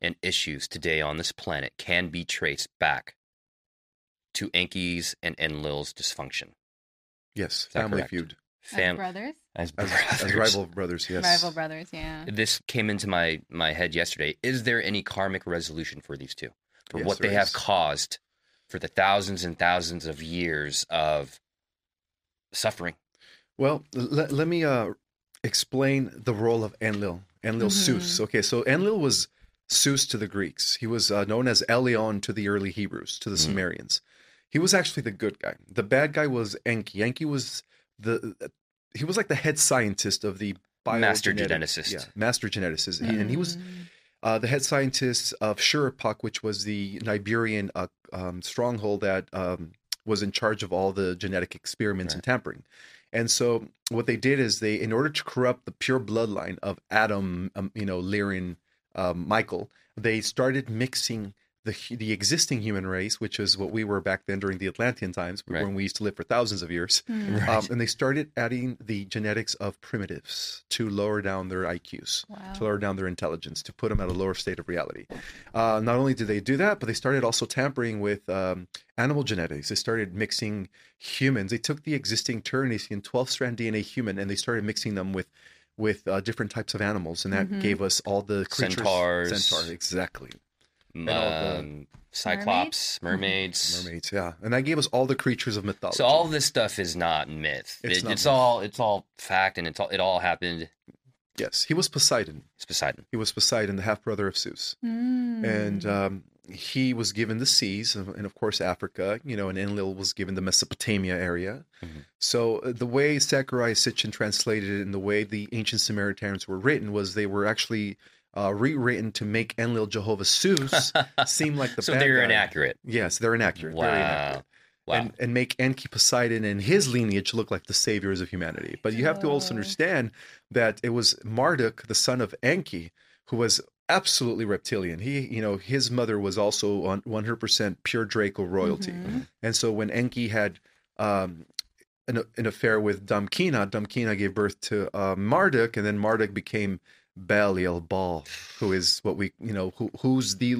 And issues today on this planet can be traced back to Enki's and Enlil's dysfunction. Yes, family correct? feud. Fam- brothers, as As, brothers. as rival brothers, yes. rival brothers. Yeah. This came into my my head yesterday. Is there any karmic resolution for these two? For Yes, what they there have caused for the thousands and thousands of years of suffering? Well, let, let me uh, explain the role of Enlil. Enlil Zeus. Okay, so Enlil was Zeus to the Greeks. He was uh, known as Elyon to the early Hebrews, to the Mhm. Sumerians. He was actually the good guy. The bad guy was Enki. Enki was the he was like the head scientist of the Master geneticist. Yeah, master geneticist, He- and he was Mm. uh, the head scientist of Shuruppak, which was the Iberian uh, um, stronghold that um, was in charge of all the genetic experiments and tampering. And so, what they did is they, in order to corrupt the pure bloodline of Adam, um, you know, Lyrian, um, Michael, they started mixing the the existing human race, which is what we were back then during the Atlantean times, Right. when we used to live for thousands of years. Mm. Right. Um, and they started adding the genetics of primitives to lower down their IQs Wow. to lower down their intelligence, to put them at a lower state of reality. Uh, not only did they do that, but they started also tampering with um, animal genetics. They started mixing humans. They took the existing Ternesian 12 strand DNA human and they started mixing them with with uh, different types of animals, and that Mhm. gave us all the creatures. Centaurs. Centaur, exactly. Um, all the- Cyclops, mermaids. Mermaids, yeah, and that gave us all the creatures of mythology. So all this stuff is not myth. It's It- not it's myth. all it's all fact, and it's all it all happened. yes, he was Poseidon. It's Poseidon. He was Poseidon, the half brother of Zeus. Mm. and um, he was given the seas and and of course Africa. You know, and Enlil was given the Mesopotamia area. Mhm. So uh, the way Zechariah Sitchin translated it and the way the ancient Samaritans were written was they were actually uh, rewritten to make Enlil Jehovah Zeus seem like the so bad they're guy. inaccurate. Yes, they're inaccurate. Very inaccurate. Wow. Wow. And, and make Enki Poseidon and his lineage look like the saviors of humanity. But you have to also understand that it was Marduk, the son of Enki, who was absolutely reptilian. He, you know, his mother was also on 100% pure Draco royalty. Mhm. And so when Enki had um, an, an affair with Damkina, Damkina gave birth to uh, Marduk, and then Marduk became Belial Baal, who is what we, you know, who, who's the,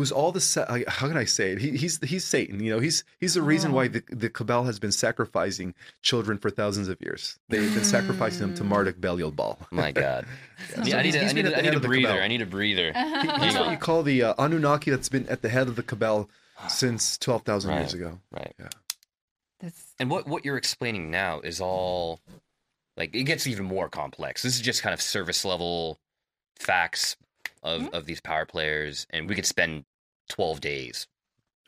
who's all the, sa- how can I say it? He, he's he's Satan. You know, he's he's the reason why Oh. the the Cabal has been sacrificing children for thousands of years. They've been sacrificing them to Mm. Marduk Belial Baal. My God. Yeah. Yeah, So I need he's- a, I need been a, I need a breather. I need a breather. He- he's what you call the uh, Anunnaki that's been at the head of the Cabal since twelve thousand years ago. Right. Yeah this- And what what you're explaining now is all like it gets even more complex. This is just kind of service level facts of Mhm. of these power players, and we could spend twelve days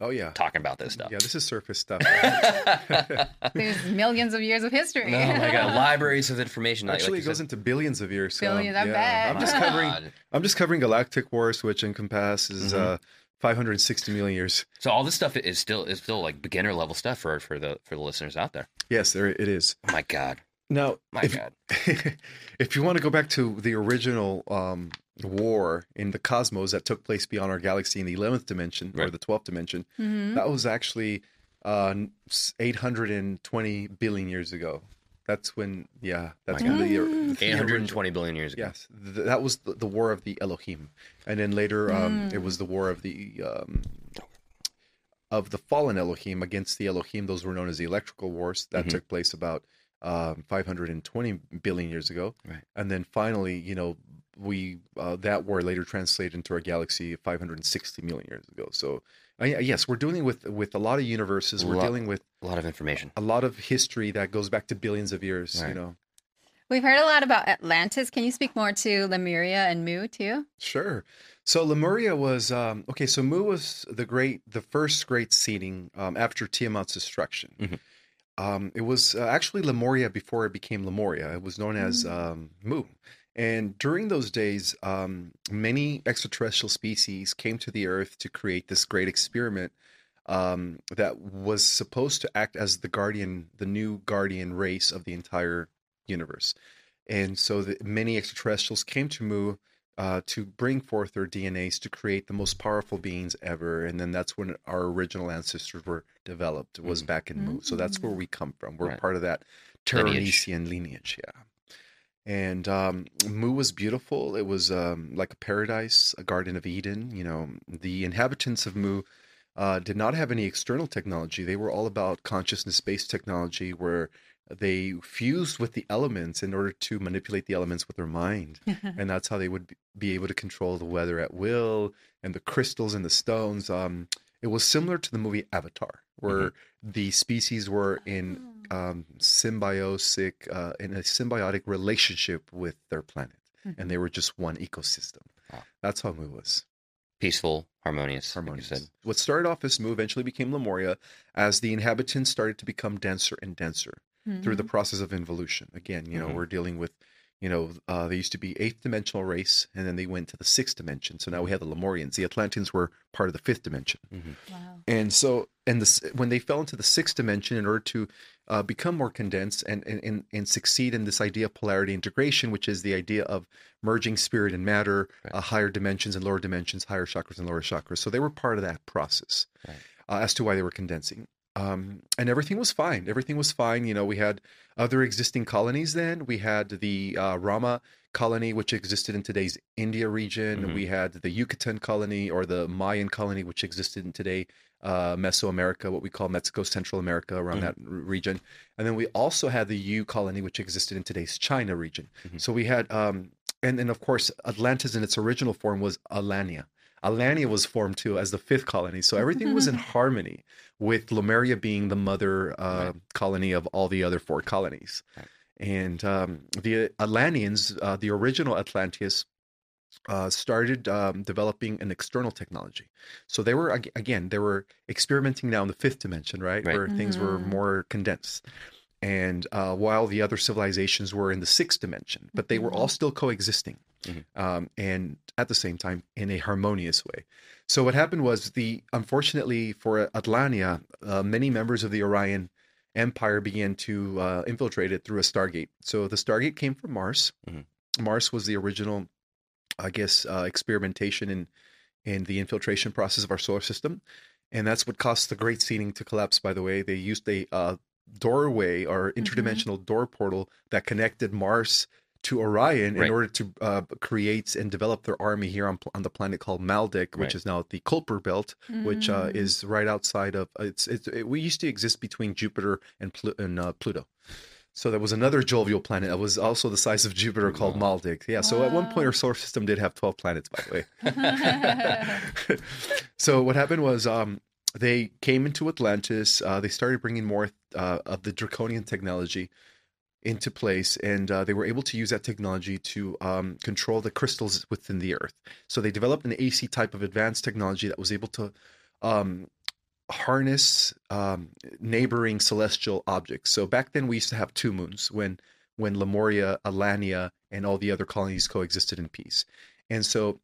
Oh yeah, talking about this stuff. yeah. This is surface stuff. oh There's millions of years of history. my god, libraries of information. Actually, like it goes into billions of years. so, Billions, I yeah. bet. I'm just covering. God. I'm just covering Galactic Wars, which encompasses Mhm. uh, 560 million years. So all this stuff is still is still like beginner level stuff for for the for the listeners out there. Yes, there it is. Oh my god, Now, my if, god. if you want to go back to the original um, war in the cosmos that took place beyond our galaxy in the 11th dimension or the 12th dimension, Mhm. that was actually uh, 820 billion years ago. That's when, yeah, that's when God. the, the Eight hundred and original- twenty billion years ago. Yes, th- that was the, the war of the Elohim, and then later um, Mm. it was the war of the um, of the fallen Elohim against the Elohim. Those were known as the Electrical Wars. That Mhm. took place about um, 520 billion years ago, Right. and then finally, you know, we uh, that war later translated into our galaxy 560 million years ago. So, uh, yes, we're dealing with with a lot of universes. We're Lot- dealing with A lot of information. a lot of history that goes back to billions of years. You know. We've heard a lot about Atlantis. Can you speak more to Lemuria and Mu too? Sure. So Lemuria was um, okay. So Mu was the great, the first great seeding um, after Tiamat's destruction. Mhm. Um, it was uh, actually Lemuria before it became Lemuria. It was known as um, Mu, And during those days, um, many extraterrestrial species came to the Earth to create this great experiment um, that was supposed to act as the guardian, the new guardian race of the entire universe. And so the, many extraterrestrials came to Mu uh, to bring forth their DNAs to create the most powerful beings ever. And then that's when our original ancestors were developed, was Mhm. back in Mu. So that's where Mm. we come from. We're Right. part of that Lineage. Terranesian lineage. Yeah. And um, Mu was beautiful. It was um, like a paradise, a Garden of Eden. You know, the inhabitants of Mu uh, did not have any external technology. They were all about consciousness based technology where they fused with the elements in order to manipulate the elements with their mind. and that's how they would be- able to control the weather at will and the crystals and the stones. Um, it was similar to the movie Avatar, where the species were in um, symbiotic uh, in a symbiotic relationship with their planet, and they were just one ecosystem. Wow. That's how Mu was Peaceful, harmonious. like you harmonious. said. What started off as Mu eventually became Lemuria as the inhabitants started to become denser and denser through the process of involution. Again, you know, Mhm. we're dealing with, you know, uh, they used to be eighth dimensional race, and then they went to the sixth dimension. So now we have the Lemurians. The Atlanteans were part of the fifth dimension. Wow. And so, and this when they fell into the sixth dimension, in order to uh, become more condensed and, and and and succeed in this idea of polarity integration, which is the idea of merging spirit and matter, Right. uh, higher dimensions and lower dimensions, higher chakras and lower chakras. So they were part of that process Right. uh, as to why they were condensing. Um, and everything was fine. Everything was fine. You know, we had other existing colonies then. We had the uh, Rama colony, which existed in today's India region. Mhm. We had the Yucatan colony or the Mayan colony, which existed in today uh, Mesoamerica, what we call Mexico, Central America, around Mhm. that r- region. And then we also had the U colony, which existed in today's China region. Mhm. So we had, um, and then of course, Atlantis in its original form was Alania. Alania was formed too as the fifth colony. So everything was in harmony with Lemuria being the mother uh, Right. colony of all the other four colonies. Right. And um, the Atlanteans, uh, the original Atlanteus, uh, started um, developing an external technology. So they were again they were experimenting now in the fifth dimension, right, Right. where things were Mhm. more condensed. And uh, while the other civilizations were in the sixth dimension, but they were all still coexisting, Mhm. um, and at the same time in a harmonious way. So what happened was the unfortunately for Atlania, uh, many members of the Orion Empire began to uh, infiltrate it through a Stargate. So the Stargate came from Mars. Mhm. Mars was the original, I guess, uh, experimentation in in the infiltration process of our solar system, and that's what caused the Great Seeding to collapse. By the way, they used a uh, doorway or interdimensional door portal that connected Mars to Orion Right. in order to uh, create and develop their army here on, on the planet called Maldek, which Right. is now the Kuiper Belt, which uh, Mm. is right outside of it's, it's it, we used to exist between Jupiter and, Plu- and uh, Pluto. So there was another jovial planet that was also the size of Jupiter called Maldic. Maldek. Yeah. So at one point our solar system did have twelve planets, by the way. so what happened was um, they came into Atlantis. Uh, they started bringing more uh, of the draconian technology into place, and uh, they were able to use that technology to um, control the crystals within the Earth. So they developed an AC type of advanced technology that was able to um, harness um, neighboring celestial objects. So back then we used to have two moons when when Lemuria, Alania, and all the other colonies coexisted in peace. And so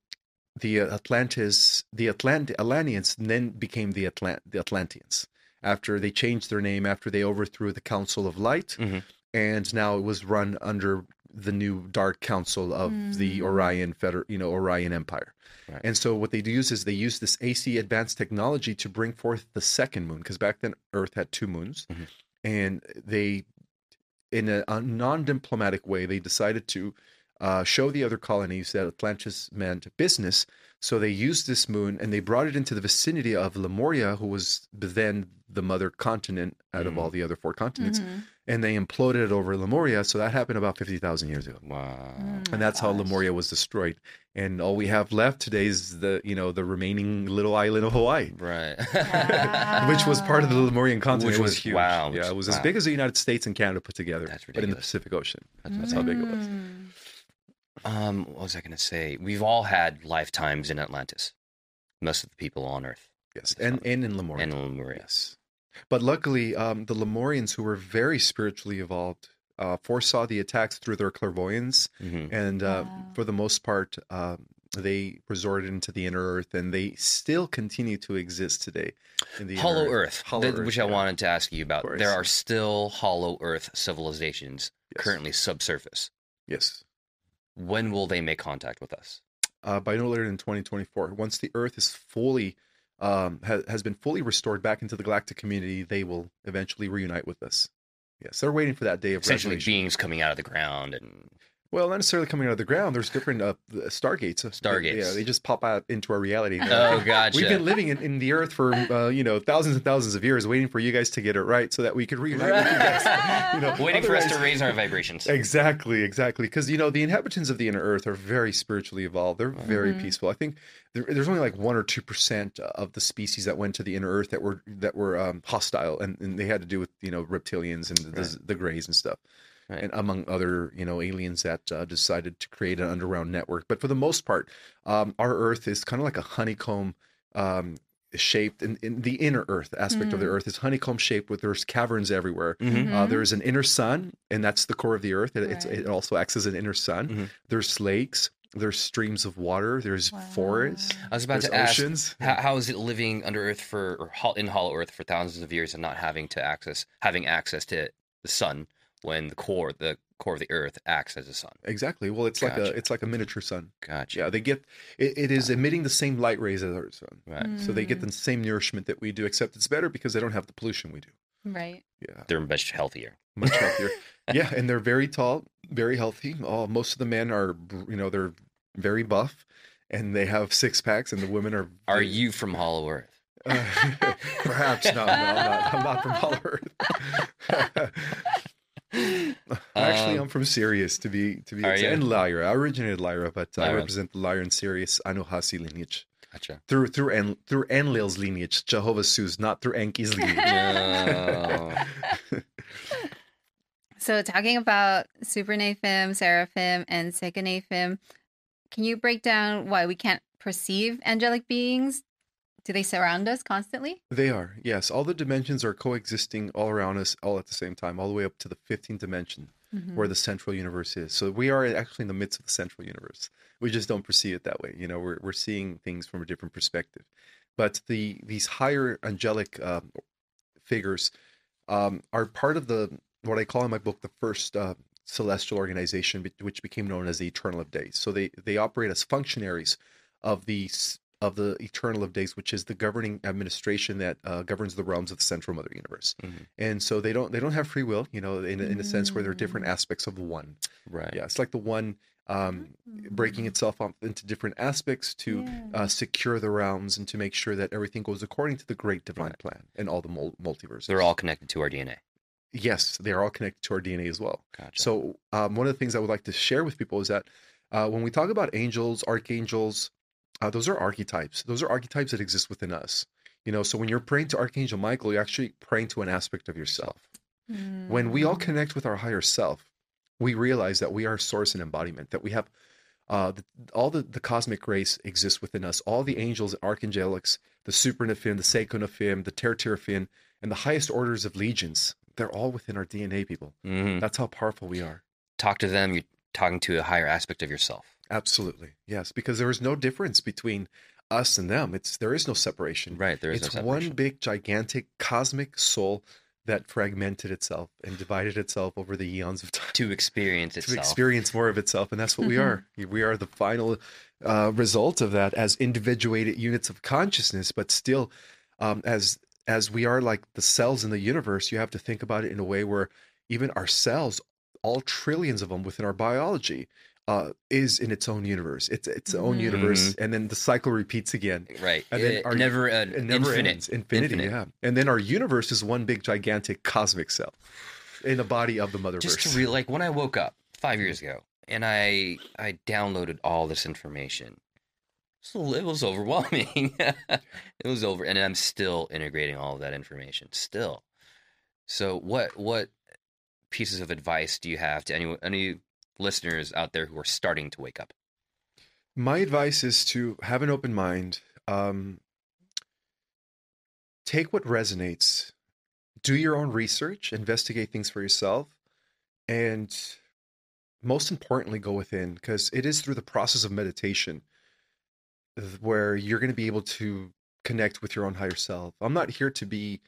the uh, Atlantis, the Atlant- Alanians then became the Atlant- the Atlanteans after they changed their name after they overthrew the Council of Light, Mhm. And now it was run under the new Dark Council of the Mm. Orion Feder- you know Orion Empire. Right. And so what they do use is they use this AC advanced technology to bring forth the second moon because back then Earth had two moons, Mhm. and they, in a, a non-diplomatic way, they decided to uh, show the other colonies that Atlantis meant business. So they used this moon and they brought it into the vicinity of Lemuria, who was then the mother continent out of Mhm. all the other four continents, Mhm. and they imploded it over Lemuria. So that happened about fifty thousand years ago Wow. Mm. and that's how. Lemuria was destroyed. And all we have left today is the you know the remaining little island of Hawaii, Right. which was part of the Lemurian continent. Which was was- huge. wow, yeah, it was as big as the United States and Canada put together, That's but in the. Pacific Ocean. That's, That's how big it was. Mm. Um, what was I going to say? We've all had lifetimes in Atlantis. Most of the people on Earth Yes, and and in Lemuria. and Lemuria. Yes, but luckily, um, the Lemurians, who were very spiritually evolved, uh, foresaw the attacks through their clairvoyance, Mhm. and uh, Wow. for the most part, um, they resorted into the inner earth, and they still continue to exist today. In the Hollow Earth, Hollow that- Earth, which I wanted to ask you about. There are still Hollow Earth civilizations Yes. currently subsurface. Yes. When will they make contact with us? uh, by no later than 2024. Once the Earth is fully um, ha- has been fully restored back into the galactic community, they will eventually reunite with us. Yes, they're waiting for that day of Essentially, beings coming out of the ground and Well, not necessarily coming out of the ground. There's different uh, stargates. Stargates. Yeah, they just pop out into our reality. oh, gotcha. We've been living in, in the Earth for uh, you know thousands and thousands of years, waiting for you guys to get it right, so that we could reunite with you guys. You know, waiting for us to raise our vibrations. Exactly, exactly. Because you know the inhabitants of the inner Earth are very spiritually evolved. They're very Mhm. peaceful. I think there, there's only like one or two percent of the species that went to the inner Earth that were that were um, hostile, and, and they had to do with you know reptilians and the, Right. the Greys and stuff, Right. and among other you know aliens that uh, decided to create an underground network. But for the most part, um, our Earth is kind of like a honeycomb. Um, shaped in, in the inner earth aspect of the Mm. earth is honeycomb shaped with there's caverns everywhere Mhm. uh, Mhm. there's an inner sun, and that's the core of the earth. It, it's, Right. it also acts as an inner sun. Mhm. There's lakes, there's streams of water, there's Wow. forests, I was about to ask, oceans. how, how is it living under Earth for or in Hollow Earth for thousands of years and not having to access having access to the sun when the core the core of the Earth acts as a sun? Exactly. Well, it's like a it's like a miniature sun. Gotcha. Yeah, they get it, it is emitting the same light rays as our sun. Right. So they get Mm. the same nourishment that we do, except it's better because they don't have the pollution we do. Right. Yeah, They're much healthier. much healthier. yeah, and they're very tall, very healthy. Oh, most of the men are, you know, they're very buff, and they have six packs, and the women are. Are you from Hollow Earth? Uh, perhaps no, no, I'm not. I'm not from Hollow Earth. Actually, Um, I'm from Sirius to be to be Are exact. and Lyra. I originated Lyra, but I represent the Lyra and Sirius Anuhazi lineage Gotcha. through through En, through Enlil's lineage, Jehovah Zeus, not through Enki's lineage. No. So, talking about Super Nephim, Seraphim, and Second Nephim, can you break down why we can't perceive angelic beings? Do they surround us constantly? They are, yes. All the dimensions are coexisting all around us, all at the same time, all the way up to the 15th dimension, Mhm. where the central universe is. So we are actually in the midst of the central universe. We just don't perceive it that way. You know, we're we're seeing things from a different perspective. But the these higher angelic um, figures um, are part of the what I call in my book the first uh, celestial organization, which became known as the Eternal of Days. So they they operate as functionaries of the of the Eternal of Days, which is the governing administration that uh, governs the realms of the Central Mother Universe. Mhm. And so they don't they don't have free will, you know, in, in a sense where there are different Mm. aspects of the one. Right. Yeah, it's like the one um, breaking Mm. itself up into different aspects to Yeah. uh, secure the realms and to make sure that everything goes according to the great divine Right. plan and all the mul- multiverses. They're all connected to our DNA. yes, they are all connected to our DNA as well. Gotcha. So um, one of the things I would like to share with people is that uh, when we talk about angels, archangels, uh, those are archetypes. Those are archetypes that exist within us. You know, so when you're praying to Archangel Michael, you're actually praying to an aspect of yourself. When we all Mm. connect with our higher self, we realize that we are source and embodiment, that we have uh, the, all the, the cosmic grace exists within us. All the angels, archangelics, the supernephim, the seikonephim, the terteraphim, and the highest orders of legions, they're all within our DNA, people. Mhm. That's how powerful we are. Talk to them. You're talking to a higher aspect of yourself. Absolutely. Yes, because there is no difference between us and them. It's there is no separation. Right. There is it's no one big gigantic cosmic soul that fragmented itself and divided itself over the eons of time to experience itself. to experience more of itself and that's what we are we are the final uh, result of that as individuated units of consciousness but still um, as as we are like the cells in the universe you have to think about it in a way where even our cells all trillions of them within our biology uh, is in its own universe it's its own Mhm. universe and then the cycle repeats again Right. And then It our- never, uh, it never infinite. ends infinity Infinite. yeah and then our universe is one big gigantic cosmic cell in the body of the motherverse Just to re- like when I woke up five years ago and I I downloaded all this information. So it was overwhelming. it was over, and I'm still integrating all of that information. Still. So what what pieces of advice do you have to any any listeners out there who are starting to wake up? My advice is to have an open mind. Um, take what resonates. Do your own research. Investigate things for yourself. and most importantly, go within because it is through the process of meditation where you're going to be able to connect with your own higher self. I'm not here to be,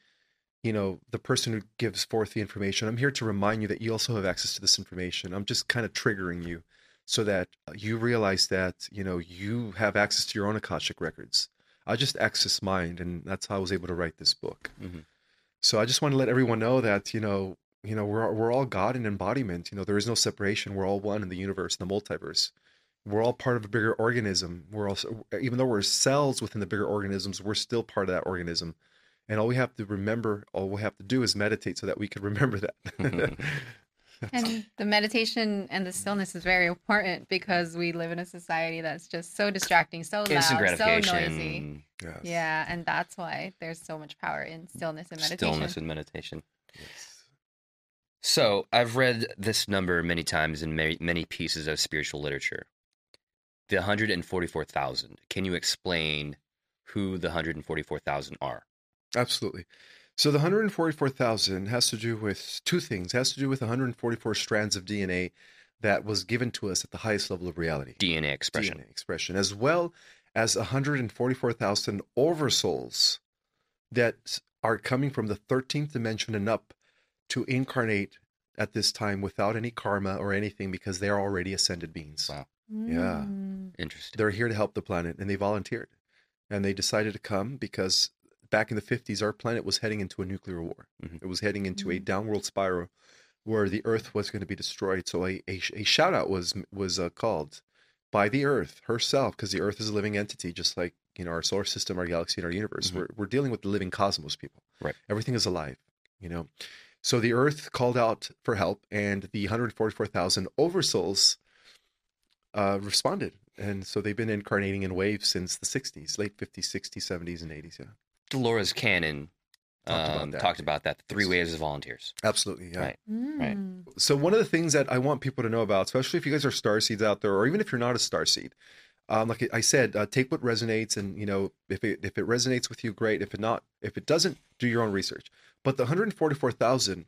you know, the person who gives forth the information. I'm here to remind you that you also have access to this information. I'm just kind of triggering you so that uh, you realize that, you know, you have access to your own Akashic records. I just access mine, and that's how I was able to write this book. Mhm. So I just want to let everyone know that, you know, you know, we're we're all God in embodiment. You know, there is no separation. We're all one in the universe, in the multiverse. We're all part of a bigger organism. We're also, even though we're cells within the bigger organisms, we're still part of that organism. And all we have to remember, all we have to do is meditate so that we can remember that. And the meditation and the stillness is very important because we live in a society that's just so distracting, so loud, so noisy. Yes. Yeah, and that's why there's so much power in stillness and meditation. Stillness and meditation. Yes. So I've read this number many times in many, many pieces of spiritual literature. The 144,000. Can you explain who the 144,000 are? Absolutely. So the 144,000 has to do with two things. It has to do with 144 strands of DNA that was given to us at the highest level of reality. DNA expression. DNA expression, as well as 144,000 oversouls that are coming from the 13th dimension and up to incarnate at this time without any karma or anything because they are already ascended beings. Wow. Yeah. Mm. Interesting. They're here to help the planet and they volunteered. And they decided to come because back in the 50s, our planet was heading into a nuclear war. Mhm. It was heading into a Mhm. downward spiral where the Earth was going to be destroyed. So a, a, a shout out was was uh, called by the Earth herself because the Earth is a living entity, just like you know our solar system, our galaxy, and our universe. Mhm. We're we're dealing with the living cosmos, people. Right. Everything is alive. You know. So the Earth called out for help, and the 144,000 oversouls uh, responded. And so they've been incarnating in waves since the 60s, late 50s, 60s, 70s, and 80s. Yeah, Dolores Cannon Talked about um, that. talked about that. Three Yes. waves of volunteers. absolutely. Yeah. Right. Right. Mm. So one of the things that I want people to know about, especially if you guys are star seeds out there, or even if you're not a star seed, um, like I said, uh, take what resonates, and you know if it if it resonates with you, great. If it not, if it doesn't, do your own research. But the 144,000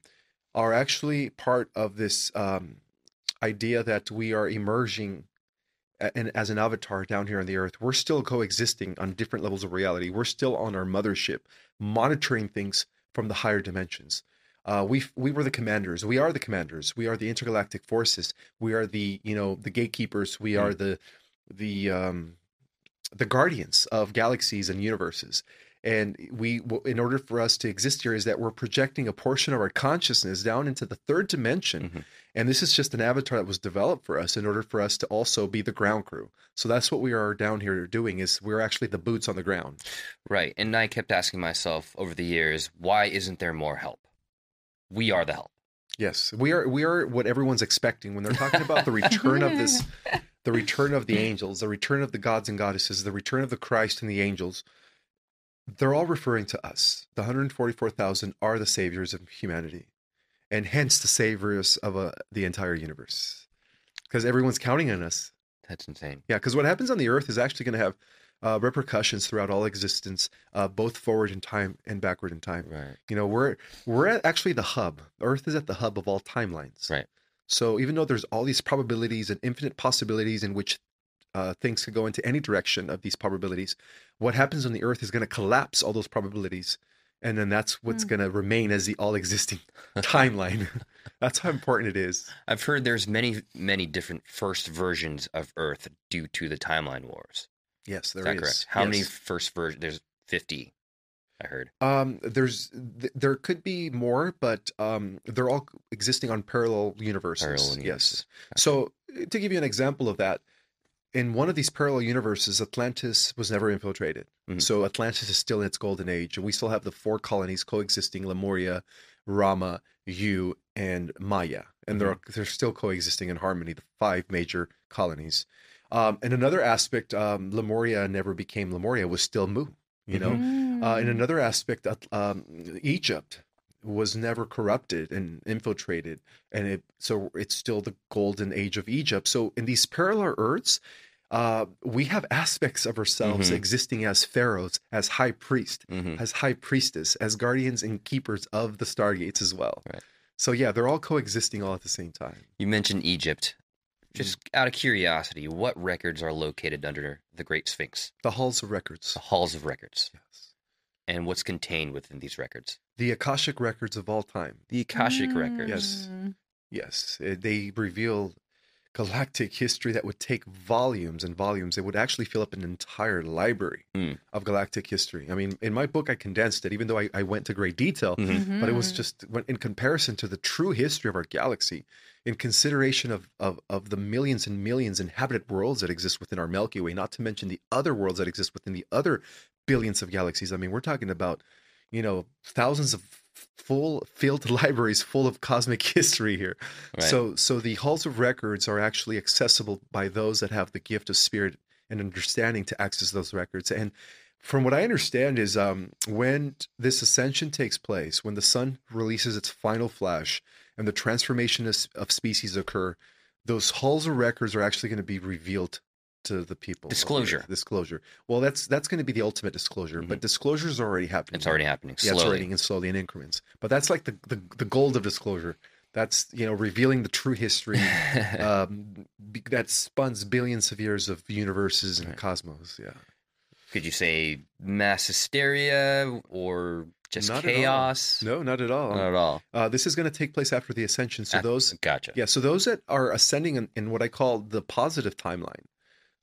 are actually part of this um, idea that we are emerging a- and as an avatar down here on the earth we're still coexisting on different levels of reality. We're still on our mothership monitoring things from the higher dimensions. Uh, we we were the commanders. We are the commanders. We are the intergalactic forces. We are the you know the gatekeepers. We are the the um the guardians of galaxies and universes and we in order for us to exist here is that we're projecting a portion of our consciousness down into the third dimension Mhm. and this is just an avatar that was developed for us in order for us to also be the ground crew so that's what we are down here doing is we're actually the boots on the ground Right. And I kept asking myself over the years, why isn't there more help? We are the help. yes we are we are what everyone's expecting when they're talking about the return of this the return of the angels the return of the gods and goddesses the return of the christ and the angels they're all referring to us the 144000 are the saviors of humanity and hence the saviors of uh, the entire universe because everyone's counting on us That's insane. Yeah, because what happens on the Earth is actually going to have uh, repercussions throughout all existence, uh, both forward in time and backward in time. Right. You know, we're we're at actually the hub. Earth is at the hub of all timelines. Right. So even though there's all these probabilities and infinite possibilities in which uh, things could go into any direction of these probabilities, what happens on the Earth is going to collapse all those probabilities, and then that's what's Hmm. going to remain as the all-existing timeline. that's how important it is. I've heard there's many, many different first versions of Earth due to the timeline wars. Yes, there Is is. correct? How many first versions? There's 50, I heard. Um, there's th- there could be more, but um, they're all existing on parallel universes. Parallel Yes. universes. So to give you an example of that, in one of these parallel universes, Atlantis was never infiltrated. Mhm. So Atlantis is still in its golden age, and we still have the four colonies coexisting: Lemuria, Rama, Yu, and Maya, and they're they're still coexisting in harmony. The five major colonies. Um, and another aspect, um, Lemuria never became Lemuria; was still Mu. You know. Uh, in Mm. another aspect, uh, um, Egypt was never corrupted and infiltrated, and it so it's still the golden age of Egypt. So in these parallel Earths, uh, we have aspects of ourselves Mhm. existing as pharaohs, as high priest, hmm as high priestess, as guardians and keepers of the stargates as well. Right. So yeah, they're all coexisting all at the same time. You mentioned Egypt. Just out of curiosity, what records are located under the Great Sphinx? The halls of records. The halls of records. Yes. And what's contained within these records? The Akashic records of all time. The Akashic records. Yes. Mm. Yes, uh, they reveal galactic history that would take volumes and volumes. It would actually fill up an entire library Mm. of galactic history. I mean, in my book, I condensed it, even though I, I went to great detail. Mhm. But it was just in comparison to the true history of our galaxy, in consideration of, of of the millions and millions inhabited worlds that exist within our Milky Way, not to mention the other worlds that exist within the other billions of galaxies. I mean, we're talking about, you know, thousands of full filled libraries full of cosmic history here. Right. So so the halls of records are actually accessible by those that have the gift of spirit and understanding to access those records. And from what I understand is um, when this ascension takes place, when the sun releases its final flash and the transformation of, of species occur, those halls of records are actually going to be revealed to the people. Disclosure. Disclosure. Well, that's that's going to be the ultimate disclosure, but disclosure is already happening. It's already happening Yeah, it's slowly. already in slowly in increments. But that's like the, the the gold of disclosure. That's you know revealing the true history um, that spans billions of years of universes and Right. cosmos. Yeah, Could you say mass hysteria or just Not chaos? no, not at all. Not at all. Uh, this is going to take place after the ascension. So those, Gotcha. yeah, so those that are ascending in, in what I call the positive timeline,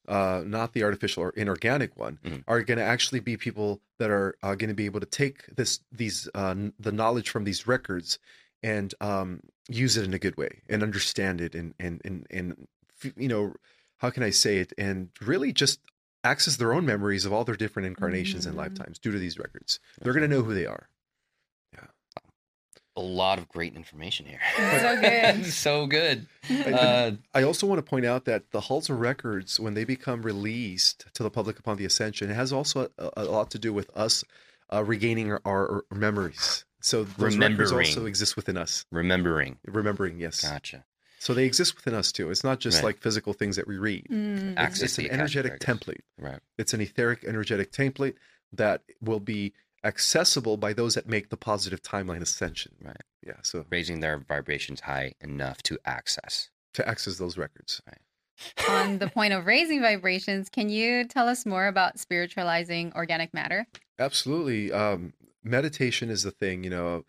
uh, not the artificial or inorganic one, Mhm. are going to actually be people that are uh, going to be able to take this these uh, the knowledge from these records and um, use it in a good way and understand it and and and and you know how can I say it and really just access their own memories of all their different incarnations and Mhm. lifetimes due to these records. They're going to know who they are. A lot of great information here. So good. so good. I- Uh, I also want to point out that the halls of records, when they become released to the public upon the ascension, it has also a, a lot to do with us uh, regaining our, our memories. So those records also exist within us. remembering. Remembering, yes. Gotcha. So they exist within us too. It's not just Right. like physical things that we read. Mm. It's, it's an energetic records. template. Right. It's an etheric energetic template that will be accessible by those that make the positive timeline ascension. Right. Yeah. So Raising their vibrations high enough to access. to access those records. On the point of raising vibrations, can you tell us more about spiritualizing organic matter? Absolutely. Um, meditation is the thing, you know.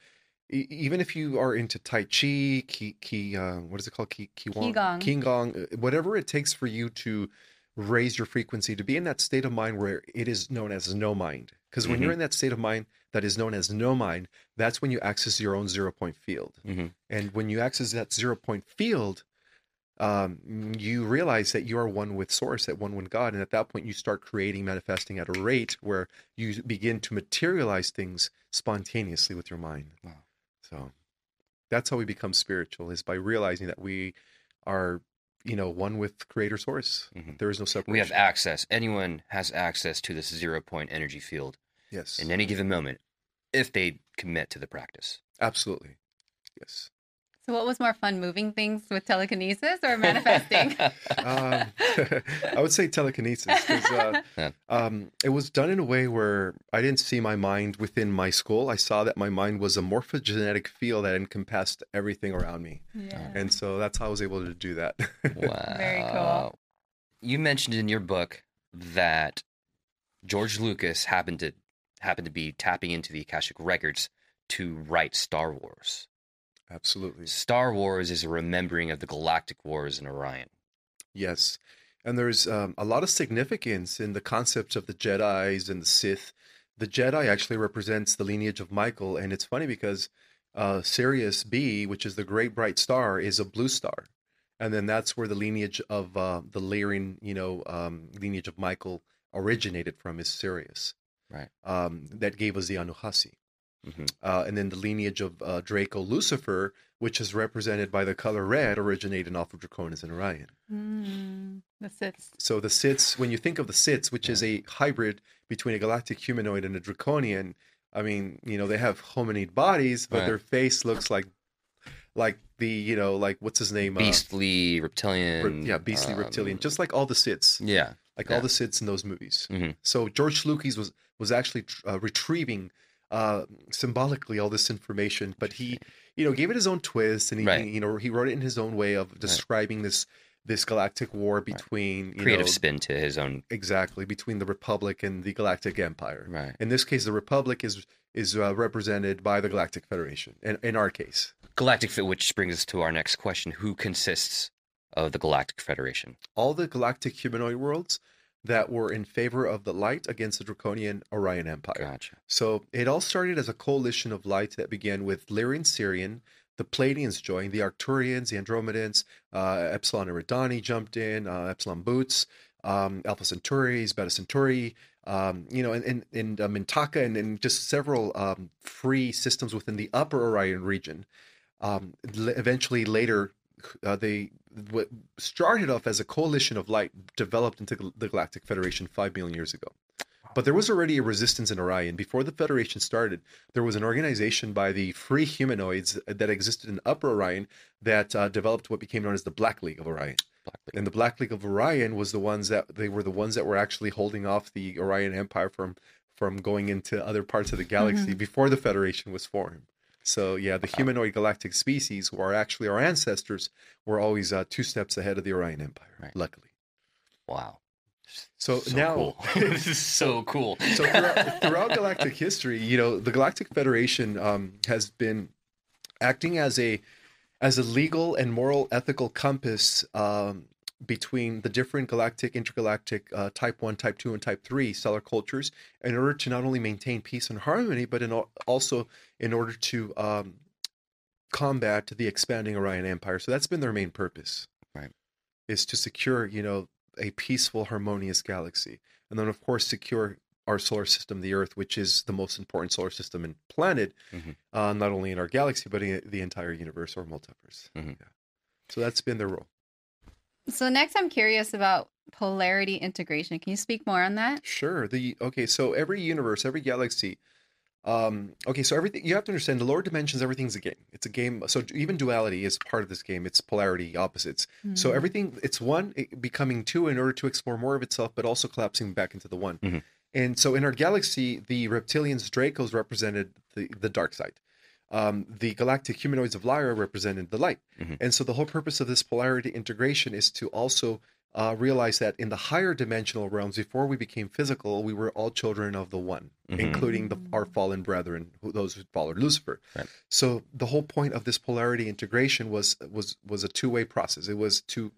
E- even if you are into Tai Chi, Qi, Qi uh, what is it called? Qi, Qigong, Qigong. Qigong, uh, whatever it takes for you to raise your frequency, to be in that state of mind where it is known as no mind. Because when you're in that state of mind that is known as no mind, that's when you access your own zero point field. hmm And when you access that zero point field, um, you realize that you are one with Source, that one with God, and at that point you start creating, manifesting at a rate where you begin to materialize things spontaneously with your mind. Wow. So that's how we become spiritual is by realizing that we are, you know, one with Creator Source. Mhm. There is no separation. We have access. Anyone has access to this zero point energy field yes, in any given moment if they commit to the practice. absolutely, yes. So, what was more fun, moving things with telekinesis or manifesting? um, I would say telekinesis uh, Yeah. um, it was done in a way where I didn't see my mind within my skull. I saw that my mind was a morphogenetic field that encompassed everything around me, yeah. and so that's how I was able to do that. Wow. Very cool. You mentioned in your book that George Lucas happened to happened to be tapping into the Akashic records to write Star Wars. Absolutely, Star Wars is a remembering of the galactic wars in Orion. yes. And there's um, a lot of significance in the concepts of the Jedi's and the Sith. The Jedi actually represents the lineage of Michael, and it's funny because uh, Sirius B, which is the great bright star, is a blue star, and then that's where the lineage of uh, the layering, you know, um, lineage of Michael originated from is Sirius. Right. Um, that gave us the Anuhazi, hmm uh, and then the lineage of uh, Draco Lucifer, which is represented by the color red, originated off of Draconis and Orion. Mm, the Siths. So the Siths, when you think of the Siths, which is a hybrid between a galactic humanoid and a draconian, I mean, you know, they have hominid bodies, but Right. their face looks like, like the, you know, like what's his name? Uh, Beastly re- reptilian. yeah, beastly reptilian, um, just like all the Siths, yeah. like yeah. all the Siths in those movies. Mhm. So George Lucas was was actually uh, retrieving uh, symbolically all this information, but he, you know, gave it his own twist, and he, Right. you know, he wrote it in his own way of describing this this galactic war between Creative know, spin to his own. exactly between the Republic and the Galactic Empire. Right. In this case, the Republic is is uh, represented by the Galactic Federation. In, in our case, Galactic which brings us to our next question: Who consists of the Galactic Federation? all the galactic humanoid worlds that were in favor of the light against the draconian Orion Empire. Gotcha. So it all started as a coalition of light that began with Lyrian Sirian, the Pleiadians joined, the Arcturians, the Andromedans, uh, Epsilon Eridani jumped in, uh, Epsilon Boots, um, Alpha Centauris, Beta Centauri, um, you know, and, and, and uh, Mintaka, and, and just several um, free systems within the upper Orion region. Um, eventually, later, uh, they what started off as a coalition of light developed into the Galactic Federation five million years ago. But there was already a resistance in Orion. Before the Federation started, there was an organization by the free humanoids that existed in Upper Orion that uh, developed what became known as the Black League of Orion. Black League. And the Black League of Orion was the ones that they were the ones that were actually holding off the Orion Empire from from going into other parts of the galaxy before the Federation was formed. So yeah, the humanoid galactic species, who are actually our ancestors, were always uh, two steps ahead of the Orion Empire. Right. Luckily. Wow. So, now cool. this is so cool. so throughout, throughout galactic history, you know, the Galactic Federation um, has been acting as a as a legal and moral ethical compass um, between the different galactic, intergalactic, uh, type one, type two, and type three stellar cultures in order to not only maintain peace and harmony, but in al- also in order to um, combat the expanding Orion Empire. So that's been their main purpose, Right. Is to secure, you know, a peaceful, harmonious galaxy, and then of course secure our solar system, the Earth, which is the most important solar system and planet, Mhm. uh, not only in our galaxy but in the entire universe or multiverse. Mhm. Yeah. So that's been their role. So next, I'm curious about polarity integration. Can you speak more on that? Sure. The okay. So every universe, every galaxy. Um, okay, so everything you have to understand the lower dimensions, everything's a game. It's a game. So even duality is part of this game. It's polarity, opposites. So Mhm. everything, it's one it becoming two in order to explore more of itself, but also collapsing back into the one. Mhm. And so in our galaxy, the reptilians, Dracos represented the the dark side. Um, the galactic humanoids of Lyra represented the light. Mhm. And so the whole purpose of this polarity integration is to also uh, realize that in the higher dimensional realms, before we became physical, we were all children of the one, Mhm. including the, our fallen brethren, who, those who followed Lucifer. Right. So the whole point of this polarity integration was was was a two way process. It was to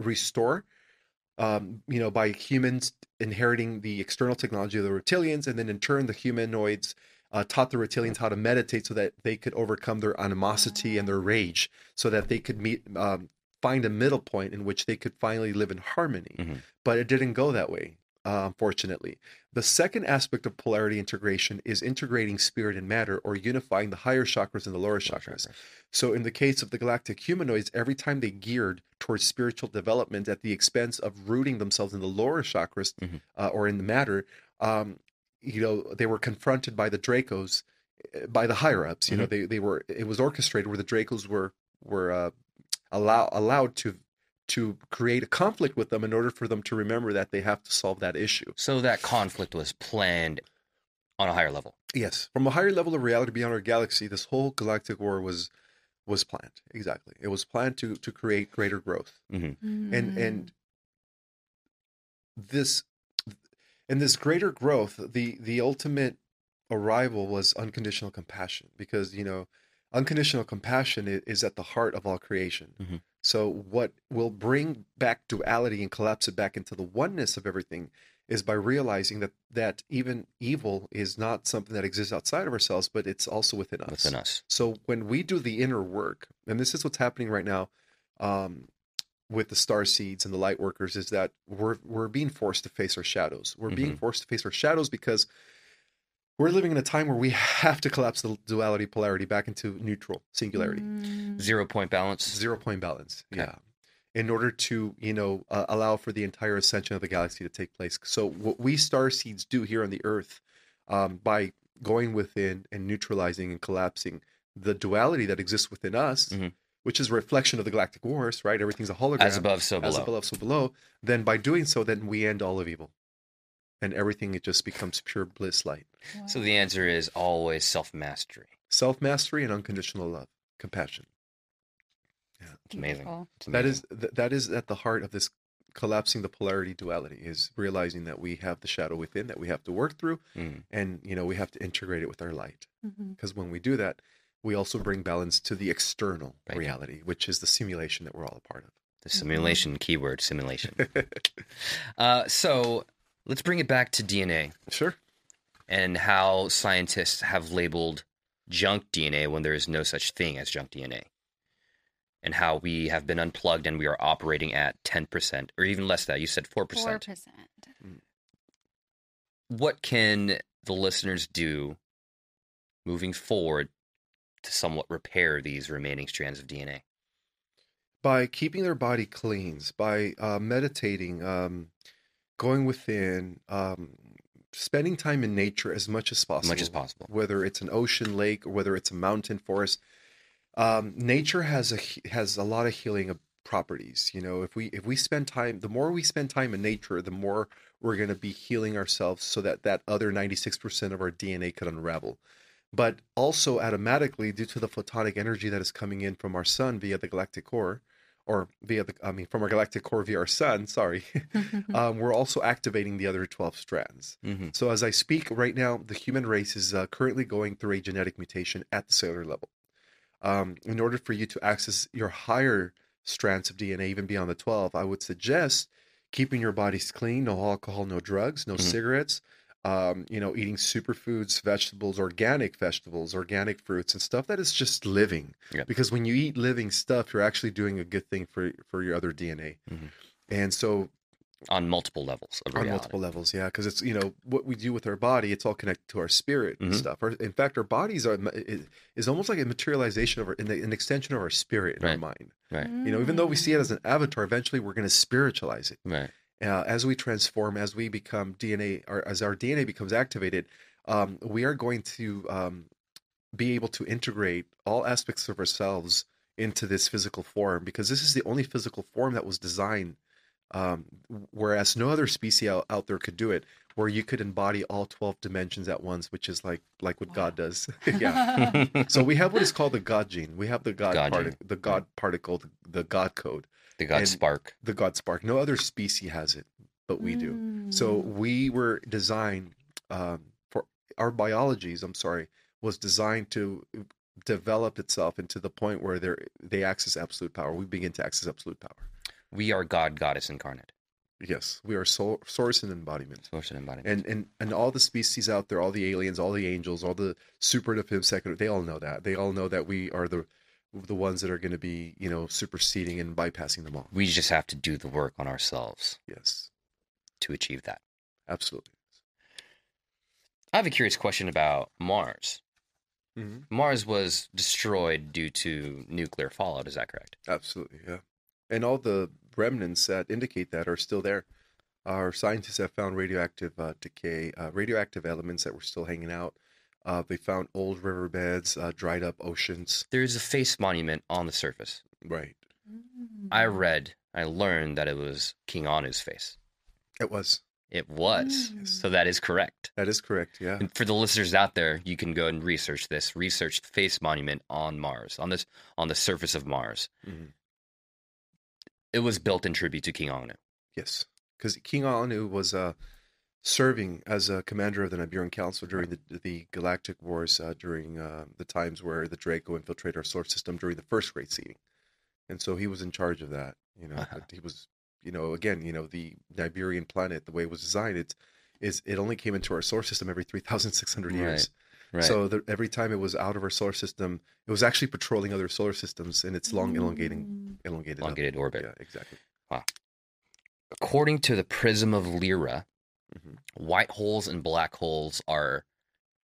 restore, um, you know, by humans inheriting the external technology of the reptilians, and then in turn the humanoids uh, taught the reptilians how to meditate so that they could overcome their animosity and their rage, so that they could meet. Um, find a middle point in which they could finally live in harmony Mhm. but it didn't go that way uh, unfortunately the second aspect of polarity integration is integrating spirit and matter or unifying the higher chakras and the lower chakras so in the case of the galactic humanoids every time they geared towards spiritual development at the expense of rooting themselves in the lower chakras Mhm. uh, or in the matter um, you know they were confronted by the dracos uh, by the higher ups you know they, they were it was orchestrated where the dracos were were uh, allow, allowed to to create a conflict with them in order for them to remember that they have to solve that issue. So that conflict was planned on a higher level. yes. From a higher level of reality beyond our galaxy this whole galactic war was was planned. Exactly. It was planned to to create greater growth. And and this and this greater growth the the ultimate arrival was unconditional compassion because you know unconditional compassion is at the heart of all creation Mhm. so what will bring back duality and collapse it back into the oneness of everything is by realizing that that even evil is not something that exists outside of ourselves but it's also within us within us. so when we do the inner work, and this is what's happening right now um, with the star seeds and the light workers, is that we're we're being forced to face our shadows. We're being forced to face our shadows because we're living in a time where we have to collapse the duality polarity back into neutral singularity, Mm. Zero point balance. zero point balance. Okay. Yeah. In order to, you know, uh, allow for the entire ascension of the galaxy to take place. So what we star seeds do here on the Earth, um, by going within and neutralizing and collapsing the duality that exists within us, Mhm. Which is a reflection of the galactic wars, right? Everything's a hologram. As above, so below. as above, so below. Then by doing so, then we end all of evil. and everything it just becomes pure bliss light. So the answer is always self mastery. Self mastery and unconditional love, compassion. It's amazing. Beautiful. It's That is amazing. th- that is at the heart of this collapsing the polarity duality is realizing that we have the shadow within that we have to work through Mm. and you know we have to integrate it with our light Mhm. because when we do that we also bring balance to the external Right. reality which is the simulation that we're all a part of. the simulation keyword simulation. uh, so let's bring it back to DNA sure and how scientists have labeled junk DNA when there is no such thing as junk DNA. And how we have been unplugged and we are operating at 10% or even less than that. You said 4%. Four percent. What can the listeners do moving forward to somewhat repair these remaining strands of DNA? by keeping their body cleans by uh, meditating um, going within um, spending time in nature as much as possible As much as possible. whether it's an ocean lake or whether it's a mountain forest um, nature has a has a lot of healing properties you know if we if we spend time the more we spend time in nature the more we're going to be healing ourselves so that that other 96% of our dna could unravel but also automatically due to the photonic energy that is coming in from our sun via the galactic core or via the i mean from our galactic core via our sun sorry um, we're also activating the other 12 strands hmm so as I speak right now, the human race is uh, currently going through a genetic mutation at the cellular level. Um, in order for you to access your higher strands of DNA, even beyond the 12, I would suggest keeping your bodies clean, no alcohol, no drugs, no Mhm. cigarettes, um, you know, eating superfoods, vegetables, organic vegetables, organic fruits, and stuff that is just living. Yep. Because when you eat living stuff, you're actually doing a good thing for for your other DNA. Mhm. And so On multiple levels on reality. multiple levels yeah because it's you know what we do with our body it's all connected to our spirit and Mhm. stuff our, in fact our bodies are is almost like a materialization of our an, an extension of our spirit and Right. our mind Right. you know even though we see it as an avatar eventually we're going to spiritualize it Right. Uh, as we transform as we become dna or as our dna becomes activated um, we are going to um, be able to integrate all aspects of ourselves into this physical form because this is the only physical form that was designed um, whereas no other species out, out there could do it where you could embody all 12 dimensions at once which is like like what god does. Yeah. So we have what is called the god gene. We have the god, God parti- gene. the god particle the, the god code the God And- spark. the god spark no other species has it but we do so Mm. we were designed um, for our biologies. I'm sorry, was designed to develop itself into the point where they they access absolute power. We begin to access absolute power. We are God, Goddess incarnate. Yes, we are soul, source and embodiment. Source and embodiment. And and and all the species out there, all the aliens, all the angels, all the superlative second, they all know that. They all know that we are the the ones that are going to be, you know, superseding and bypassing them all. we just have to do the work on ourselves Yes, to achieve that. absolutely. I have a curious question about Mars. hmm Mars was destroyed due to nuclear fallout. Is that correct? Absolutely, yeah. And all the remnants that indicate that are still there. Our scientists have found radioactive uh, decay, uh, radioactive elements that were still hanging out. Uh, they found old riverbeds, uh, dried up oceans. There's a face monument on the surface. Right. I Mm. read, I learned that it was King Anu's face. It was. It was. Mm. So that is correct. That is correct. Yeah. And for the listeners out there, you can go and research this. Research the face monument on Mars, on this on the surface of Mars. Mhm. It was built in tribute to King Anu. Yes. Because King Anu was uh, serving as a commander of the Niburian Council during the the Galactic Wars, uh, during uh, the times where the Draco infiltrated our solar system during the first Great Seeding, and so he was in charge of that. You know, Uh-huh. he was, you know, again, you know, the Niburian planet, the way it was designed, it's is it only came into our solar system every three thousand six hundred years. Right. So the, every time it was out of our solar system, it was actually patrolling other solar systems in its long elongating Mm. elongated elongated orbit. Yeah, exactly. Wow. According to the Prism of Lyra, Mhm. white holes and black holes are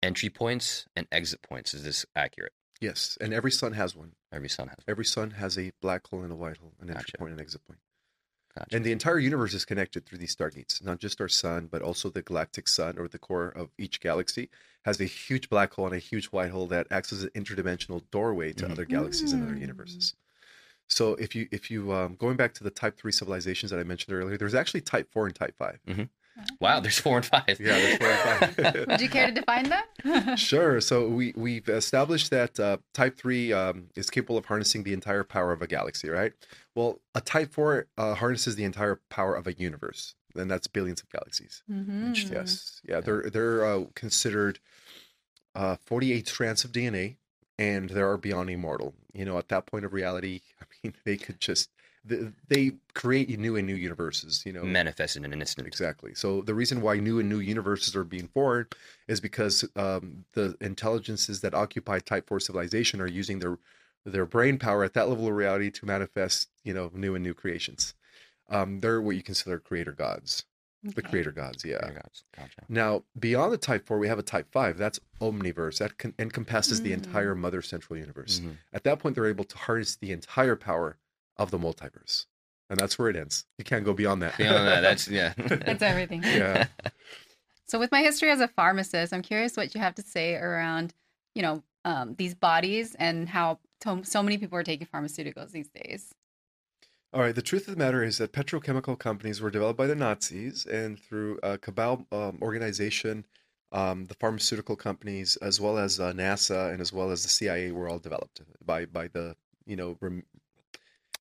entry points and exit points. Is this accurate? Yes, and every sun has one. Every sun has. Every sun has a black hole and a white hole, an entry Gotcha. point and exit point. Gotcha. And the entire universe is connected through these stargates. Not just our sun, but also the galactic sun or the core of each galaxy has a huge black hole and a huge white hole that acts as an interdimensional doorway to Mhm. other galaxies and other Mm. universes. So if you if you um, going back to the type three civilizations that I mentioned earlier, there's actually type four and type 5 Mhm. Wow, there's four and five. Yeah, there's four and five. Would you care to define that? Sure. So we we've established that uh, Type Three um, is capable of harnessing the entire power of a galaxy, right? Well, a Type Four uh, harnesses the entire power of a universe, and that's billions of galaxies. Mhm. Yes. Yeah. They're they're uh, considered uh, 48 strands of DNA, and they are beyond immortal. You know, at that point of reality, I mean, they could just they, they create new and new universes. You know, Manifested in an instant. Exactly. So the reason why new and new universes are being formed is because um, the intelligences that occupy Type Four civilization are using their their brain power at that level of reality to manifest, you know, new and new creations. Um, they're what you consider creator gods, the creator gods. Yeah. Gotcha. Now beyond the Type Four, we have a Type Five. That's omniverse. That con- encompasses the Mm. entire Mother Central Universe. Mhm. At that point, they're able to harness the entire power of the multiverse, and that's where it ends. You can't go beyond that. Beyond that, that's yeah. That's everything. yeah. So, with my history as a pharmacist, I'm curious what you have to say around, you know, um, these bodies and how to- so many people are taking pharmaceuticals these days. All right. The truth of the matter is that petrochemical companies were developed by the Nazis, and through a cabal um, organization, um, the pharmaceutical companies, as well as uh, NASA and as well as the CIA, were all developed by by the you know rem-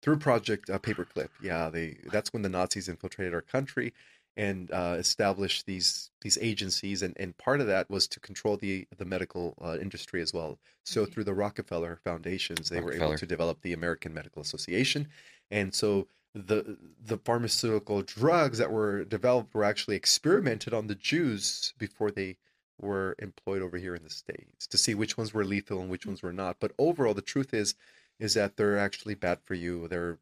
through Project uh, Paperclip. Yeah, they that's when the Nazis infiltrated our country and uh, established these these agencies, and, and part of that was to control the the medical uh, industry as well. So Okay. through the Rockefeller foundations, they were able to develop the American Medical Association, and so the the pharmaceutical drugs that were developed were actually experimented on the Jews before they were employed over here in the states to see which ones were lethal and which ones were not. But overall, the truth is is that they're actually bad for you. They're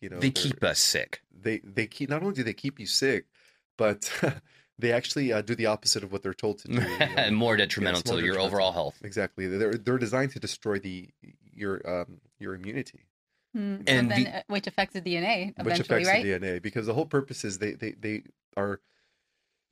you know they keep us sick. they they keep not only do they keep you sick, but they actually uh, do the opposite of what they're told to do. you know? and more detrimental Yes, more to your overall health. Exactly. They're they're designed to destroy the your um your immunity, Hmm. So And then, the- uh, which affects the DNA which affects right? the DNA. Because the whole purpose is they they they are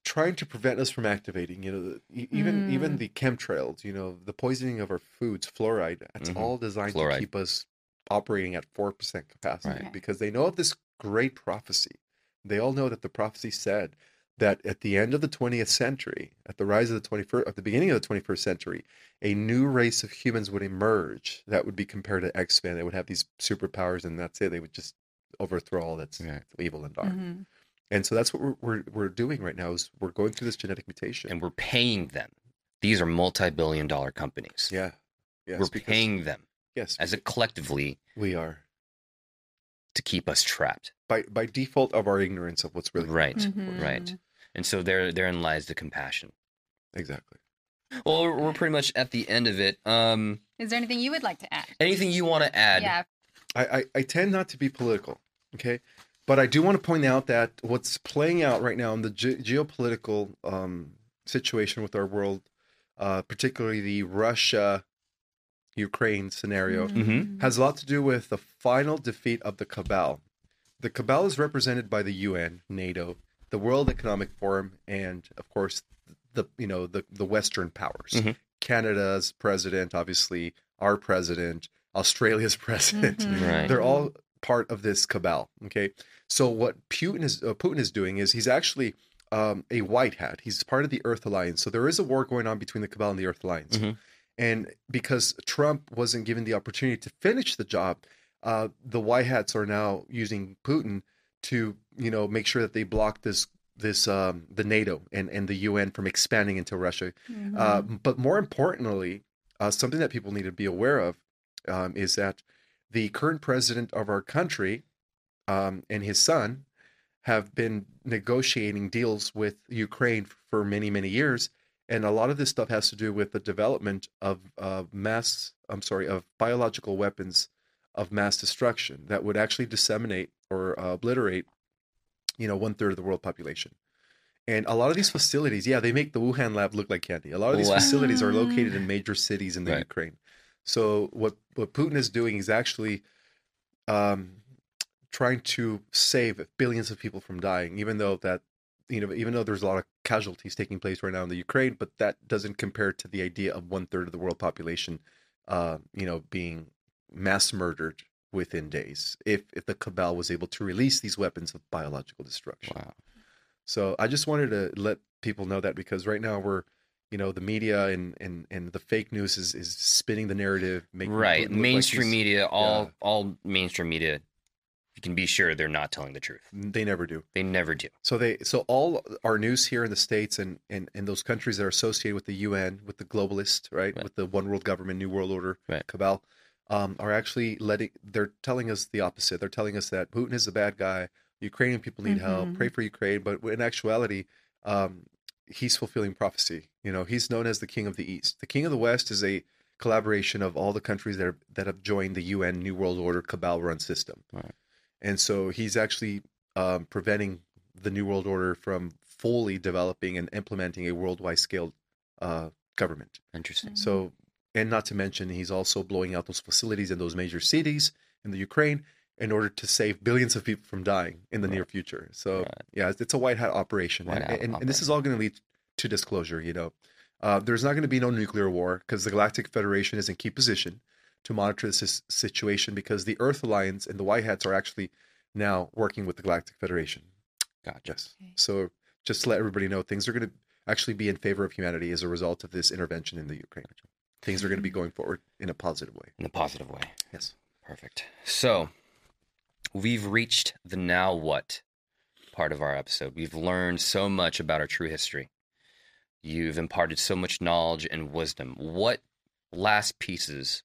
trying to prevent us from activating. You know, the- e- even even Mm. the chemtrails. You know, the poisoning of our foods, fluoride. That's Mhm. all designed Fluoride. to keep us operating at four percent capacity. Right. Because they know of this great prophecy. They all know that the prophecy said that at the end of the 20th century, at the rise of the 21st, at the beginning of the 21st century, a new race of humans would emerge that would be compared to X-Men. They would have these superpowers, and that's it. They would just overthrow all that's Yeah. evil and dark. Mhm. And so that's what we're, we're we're doing right now is we're going through this genetic mutation. And we're paying them. These are multi-billion dollar companies. yeah, yes, we're because- paying them yes, as a collectively we are to keep us trapped. by by default of our ignorance of what's really Right. Mhm. Right. And so there therein lies the compassion. exactly. Well, we're we're pretty much at the end of it. Um Is there anything you would like to add? anything you want to add? Yeah. I, I, I tend not to be political, okay, but I do want to point out that what's playing out right now in the ge- geopolitical um, situation with our world, uh, particularly the Russia Ukraine scenario, Mhm. has a lot to do with the final defeat of the cabal. The cabal is represented by the UN, NATO, the World Economic Forum, and of course the you know the the Western powers. Mhm. Canada's president, obviously, our president, Australia's president. Mhm. Right. They're all part of this cabal. Okay, so what Putin is uh, Putin is doing is he's actually um, a white hat. He's part of the Earth Alliance. So there is a war going on between the cabal and the Earth Alliance. And because Trump wasn't given the opportunity to finish the job, uh, the white hats are now using Putin to you know make sure that they block this this um, the NATO and and the UN from expanding into Russia. Mhm. Uh, but more importantly, uh, something that people need to be aware of um, is that the current president of our country um, and his son have been negotiating deals with Ukraine for many, many years. And a lot of this stuff has to do with the development of uh, mass, I'm sorry, of biological weapons of mass destruction that would actually disseminate or uh, obliterate, you know, one third of the world population. And a lot of these facilities, yeah, they make the Wuhan lab look like candy. A lot of these Wow. facilities are located in major cities in the Right. Ukraine. So what what Putin is doing is actually um, trying to save billions of people from dying, even though that you know, even though there's a lot of casualties taking place right now in the Ukraine, but that doesn't compare to the idea of one third of the world population, uh, you know, being mass murdered within days if if the cabal was able to release these weapons of biological destruction. Wow. So I just wanted to let people know that because right now we're, you know, the media and and and the fake news is is spinning the narrative, making right. look like mainstream media, all yeah. all mainstream media, you can be sure they're not telling the truth. They never do. They never do. So they so all our news here in the states and and, and those countries that are associated with the UN, with the globalist, right, Right. with the one world government, new world order Right. cabal, um, are actually letting. They're telling us the opposite. They're telling us that Putin is a bad guy. Ukrainian people need help. Mhm. Pray for Ukraine. But in actuality, um, he's fulfilling prophecy. You know, he's known as the King of the East. The King of the West is a collaboration of all the countries that are, that have joined the UN New World Order cabal run system. Right. And so he's actually um, preventing the New World Order from fully developing and implementing a worldwide scale uh, government. Interesting. So, and not to mention, he's also blowing out those facilities in those major cities in the Ukraine in order to save billions of people from dying in the near future. So, Right. yeah, it's, it's a white hat operation, White and, hat and, and this is all going to lead to disclosure. You know, uh, there's not going to be no nuclear war because the Galactic Federation is in key position to monitor this situation because the Earth Alliance and the White Hats are actually now working with the Galactic Federation. Gotcha. Yes. Okay. So just to let everybody know, things are going to actually be in favor of humanity as a result of this intervention in the Ukraine. Things are going to be going forward in a positive way. In a positive way. Yes. Perfect. So, we've reached the now what part of our episode. We've learned so much about our true history. You've imparted so much knowledge and wisdom. What last pieces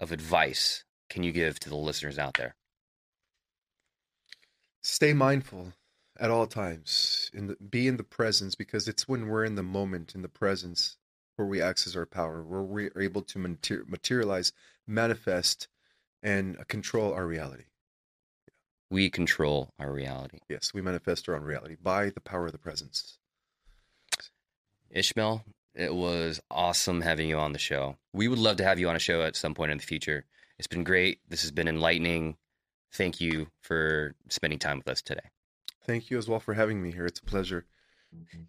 of advice can you give to the listeners out there? Stay mindful at all times. and be in the presence because it's when we're in the moment, in the presence, where we access our power, where we're able to mater- materialize, manifest, and control our reality. We control our reality. Yes, we manifest our own reality by the power of the presence. Ishmael, it was awesome having you on the show. We would love to have you on a show at some point in the future. It's been great. This has been enlightening. Thank you for spending time with us today. Thank you as well for having me here. It's a pleasure.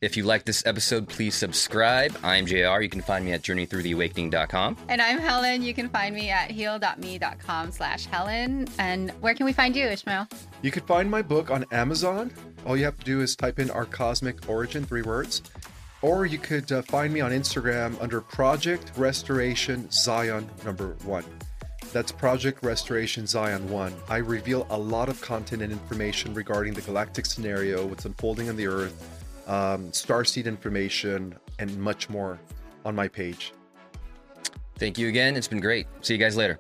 If you like this episode, please subscribe. I'm JR. You can find me at journeythroughtheawakening.com. And I'm Helen. You can find me at heal.me.com slash Helen. And where can we find you, Ishmael? You can find my book on Amazon. All you have to do is type in Our Cosmic Origin, three words. Or you could uh, find me on Instagram under Project Restoration Zion number one. That's Project Restoration Zion 1. I reveal a lot of content and information regarding the galactic scenario, what's unfolding on the Earth, um, starseed information, and much more on my page. Thank you again. It's been great. See you guys later.